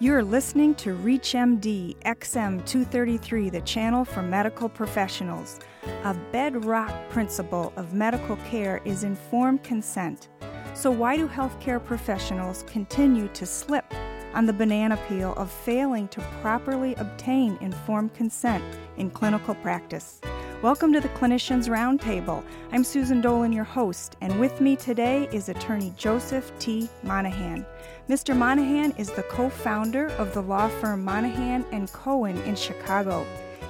You're listening to ReachMD XM233, the channel for medical professionals. A bedrock principle of medical care is informed consent. So, why do healthcare professionals continue to slip on the banana peel of failing to properly obtain informed consent in clinical practice? Welcome to the Clinicians Roundtable. I'm Susan Dolan, your host, and with me today is attorney Joseph T. Monahan. Mr. Monahan is the co-founder of the law firm Monahan and Cohen in Chicago.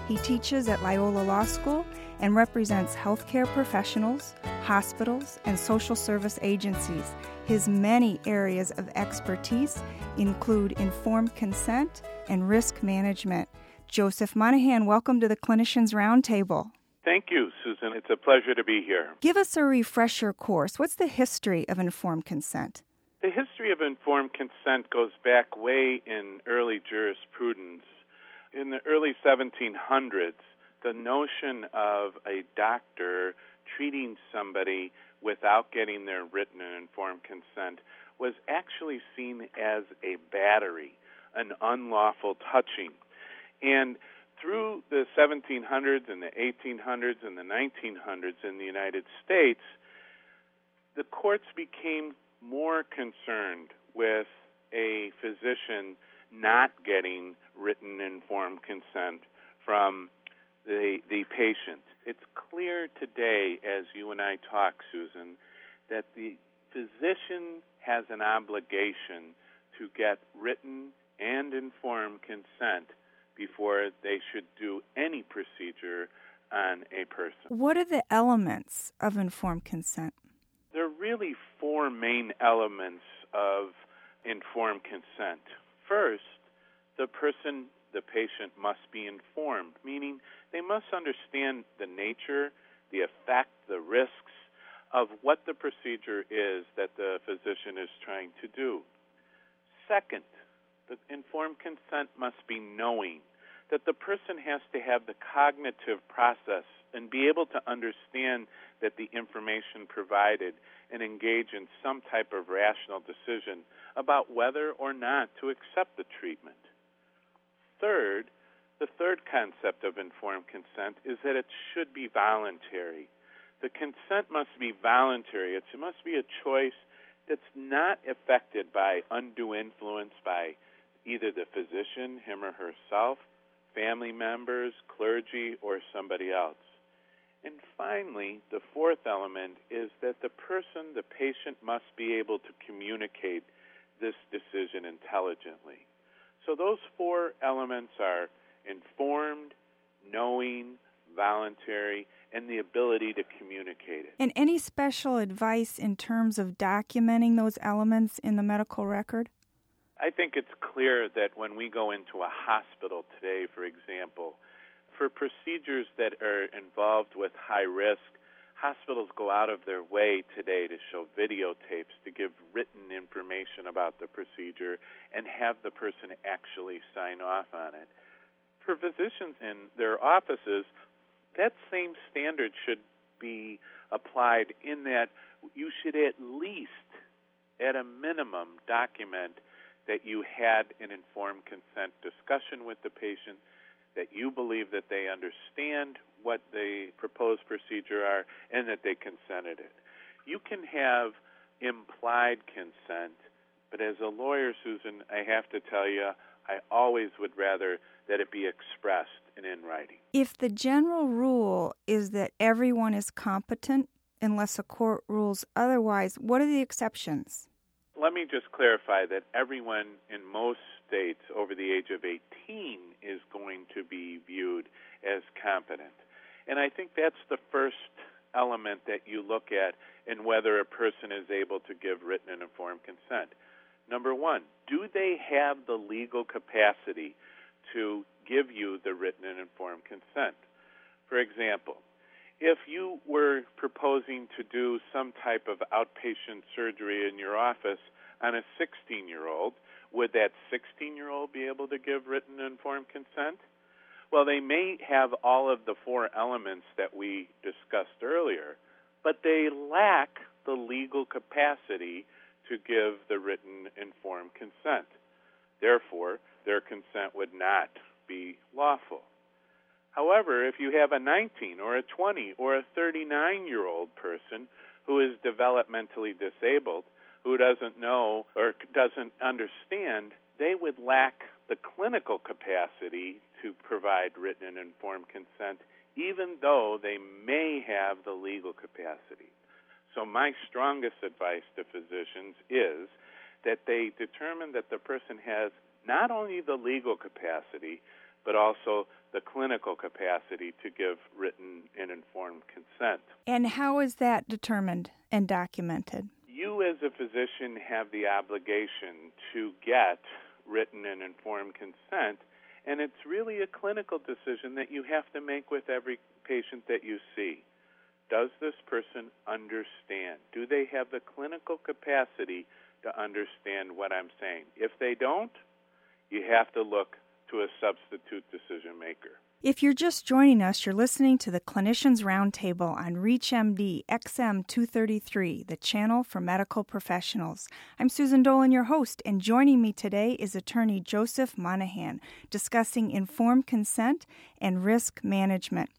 He teaches at Loyola Law School and represents healthcare professionals, hospitals, and social service agencies. His many areas of expertise include informed consent and risk management. Joseph Monahan, welcome to the Clinicians Roundtable. Thank you, Susan. It's a pleasure to be here. Give us a refresher course. What's the history of informed consent? The history of informed consent goes back way in early jurisprudence. In the early 1700s, the notion of a doctor treating somebody without getting their written and informed consent was actually seen as a battery, an unlawful touching. And through the 1700s and the 1800s and the 1900s in the United States, the courts became more concerned with a physician not getting written informed consent from the the patient. It's clear today as you and I talk Susan that the physician has an obligation to get written and informed consent before they should do any procedure on a person. What are the elements of informed consent? There are really four main elements of informed consent. First, the person, the patient, must be informed, meaning they must understand the nature, the effect, the risks of what the procedure is that the physician is trying to do. Second, the informed consent must be knowing, that the person has to have the cognitive process and be able to understand that the information provided and engage in some type of rational decision about whether or not to accept the treatment. Third, the third concept of informed consent is that it should be voluntary. The consent must be voluntary. It must be a choice that's not affected by undue influence by either the physician, him or herself, family members, clergy, or somebody else. And finally, the fourth element is that the person, the patient, must be able to communicate this decision intelligently. So those four elements are informed, knowing, voluntary, and the ability to communicate it. And any special advice in terms of documenting those elements in the medical record? I think it's clear that when we go into a hospital today, for example, for procedures that are involved with high risk, hospitals go out of their way today to show videotapes, to give written information about the procedure, and have the person actually sign off on it. For physicians in their offices, that same standard should be applied in that you should at least, at a minimum, document that you had an informed consent discussion with the patient, that you believe that they understand what the proposed procedure are, and that they consented it. You can have implied consent, but as a lawyer, Susan, I have to tell you, I always would rather that it be expressed and in writing. If the general rule is that everyone is competent unless a court rules otherwise, what are the exceptions? Let me just clarify that everyone in most states over the age of 18 is going to be viewed as competent. And I think that's the first element that you look at in whether a person is able to give written and informed consent. Number one, do they have the legal capacity to give you the written and informed consent? For example, if you were proposing to do some type of outpatient surgery in your office on a 16 year old, would that 16 year old be able to give written informed consent? Well, they may have all of the four elements that we discussed earlier, but they lack the legal capacity to give the written informed consent. Therefore, their consent would not be lawful. However, if you have a 19 or a 20 or a 39 year old person who is developmentally disabled, who doesn't know or doesn't understand, they would lack the clinical capacity to provide written and informed consent, even though they may have the legal capacity. So, my strongest advice to physicians is that they determine that the person has not only the legal capacity, but also the clinical capacity to give written and informed consent. And how is that determined and documented? You, as a physician, have the obligation to get written and informed consent, and it's really a clinical decision that you have to make with every patient that you see. Does this person understand? Do they have the clinical capacity to understand what I'm saying? If they don't, you have to look to a substitute decision maker. If you're just joining us, you're listening to the Clinicians Roundtable on ReachMD XM 233, the channel for medical professionals. I'm Susan Dolan, your host, and joining me today is attorney Joseph Monahan discussing informed consent and risk management.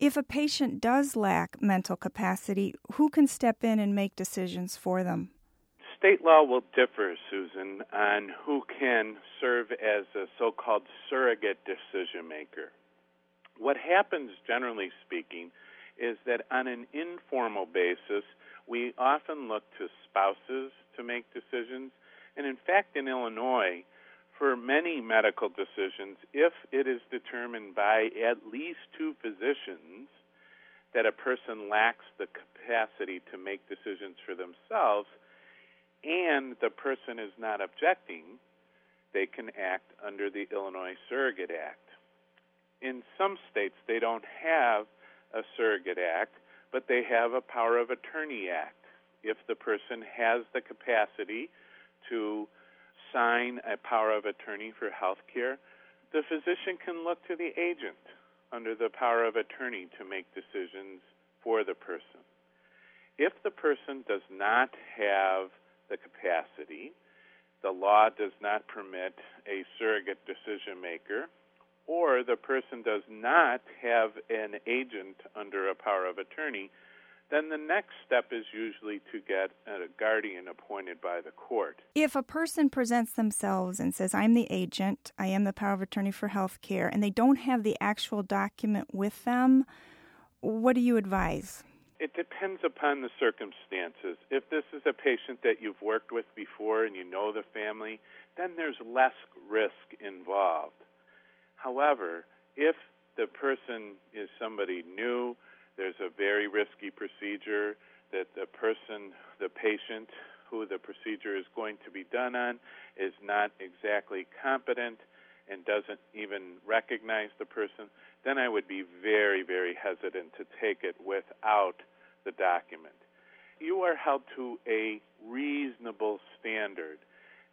If a patient does lack mental capacity, who can step in and make decisions for them? State law will differ, Susan, on who can serve as a so called surrogate decision maker. What happens, generally speaking, is that on an informal basis, we often look to spouses to make decisions. And in fact, in Illinois, for many medical decisions, if it is determined by at least two physicians that a person lacks the capacity to make decisions for themselves, and the person is not objecting, they can act under the Illinois Surrogate Act. In some states, they don't have a surrogate act, but they have a power of attorney act. If the person has the capacity to sign a power of attorney for health care, the physician can look to the agent under the power of attorney to make decisions for the person. If the person does not have the capacity. The law does not permit a surrogate decision maker, or the person does not have an agent under a power of attorney, then the next step is usually to get a guardian appointed by the court. If a person presents themselves and says, I'm the agent, I am the power of attorney for health care, and they don't have the actual document with them, what do you advise? It depends upon the circumstances. If this is a patient that you've worked with before and you know the family, then there's less risk involved. However, if the person is somebody new, there's a very risky procedure that the person, the patient who the procedure is going to be done on, is not exactly competent and doesn't even recognize the person, then I would be very, very hesitant to take it without the document. You are held to a reasonable standard,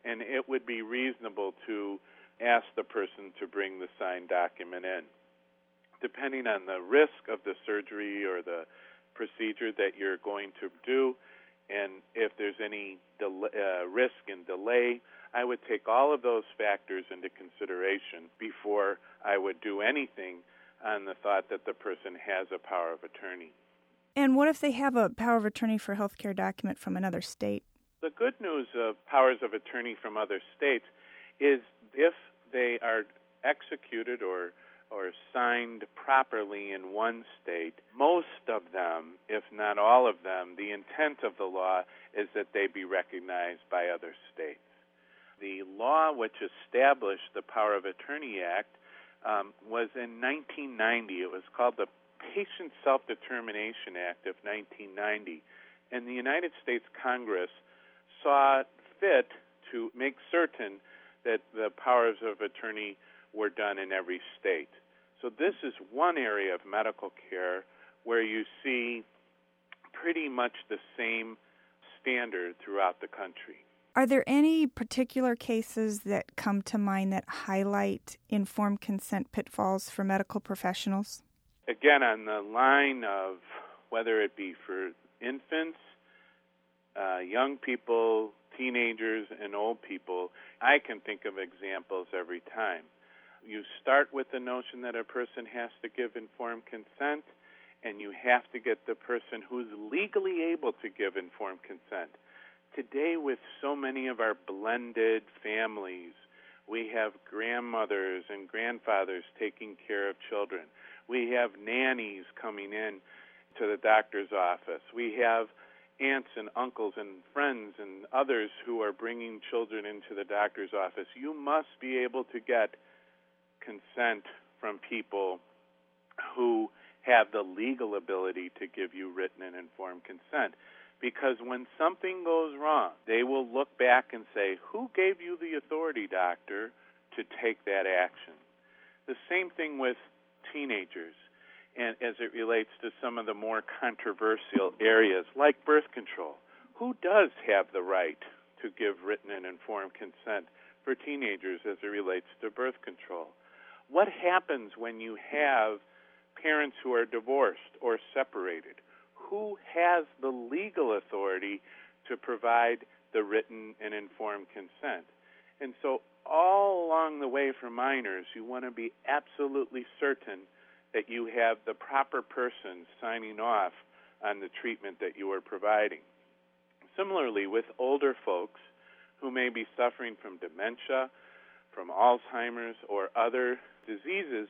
and it would be reasonable to ask the person to bring the signed document in. Depending on the risk of the surgery or the procedure that you're going to do, and if there's any del- uh, risk and delay, I would take all of those factors into consideration before I would do anything on the thought that the person has a power of attorney. And what if they have a power of attorney for healthcare document from another state? The good news of powers of attorney from other states is if they are executed or or signed properly in one state, most of them, if not all of them, the intent of the law is that they be recognized by other states the law which established the Power of Attorney Act um, was in 1990. It was called the Patient Self Determination Act of 1990. And the United States Congress saw fit to make certain that the powers of attorney were done in every state. So, this is one area of medical care where you see pretty much the same standard throughout the country. Are there any particular cases that come to mind that highlight informed consent pitfalls for medical professionals? Again, on the line of whether it be for infants, uh, young people, teenagers and old people, I can think of examples every time. You start with the notion that a person has to give informed consent, and you have to get the person who's legally able to give informed consent. Today, with so many of our blended families, we have grandmothers and grandfathers taking care of children. We have nannies coming in to the doctor's office. We have aunts and uncles and friends and others who are bringing children into the doctor's office. You must be able to get consent from people who have the legal ability to give you written and informed consent. Because when something goes wrong, they will look back and say, Who gave you the authority, doctor, to take that action? The same thing with teenagers and as it relates to some of the more controversial areas like birth control. Who does have the right to give written and informed consent for teenagers as it relates to birth control? What happens when you have parents who are divorced or separated? Who has the legal authority to provide the written and informed consent? And so, all along the way for minors, you want to be absolutely certain that you have the proper person signing off on the treatment that you are providing. Similarly, with older folks who may be suffering from dementia, from Alzheimer's, or other diseases,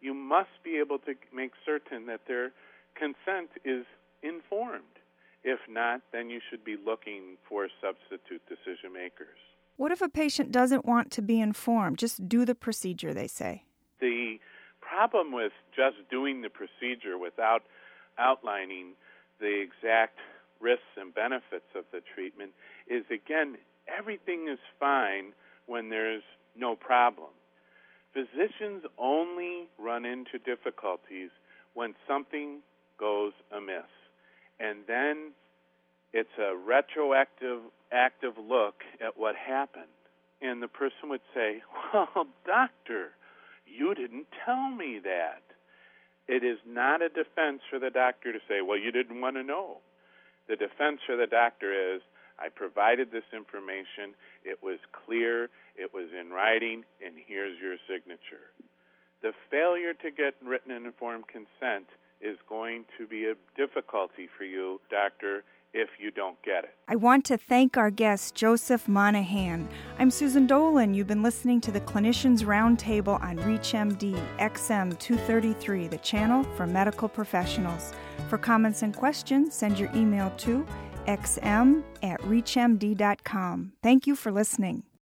you must be able to make certain that their consent is informed. If not, then you should be looking for substitute decision makers. What if a patient doesn't want to be informed? Just do the procedure, they say. The problem with just doing the procedure without outlining the exact risks and benefits of the treatment is again, everything is fine when there's no problem. Physicians only run into difficulties when something goes amiss. And then it's a retroactive active look at what happened. And the person would say, Well, doctor, you didn't tell me that. It is not a defense for the doctor to say, well, you didn't want to know. The defense for the doctor is, I provided this information, it was clear, it was in writing, and here's your signature. The failure to get written and informed consent is going to be a difficulty for you, doctor, if you don't get it. I want to thank our guest, Joseph Monahan. I'm Susan Dolan. You've been listening to the Clinicians Roundtable on ReachMD XM 233, the channel for medical professionals. For comments and questions, send your email to xm at reachmd.com. Thank you for listening.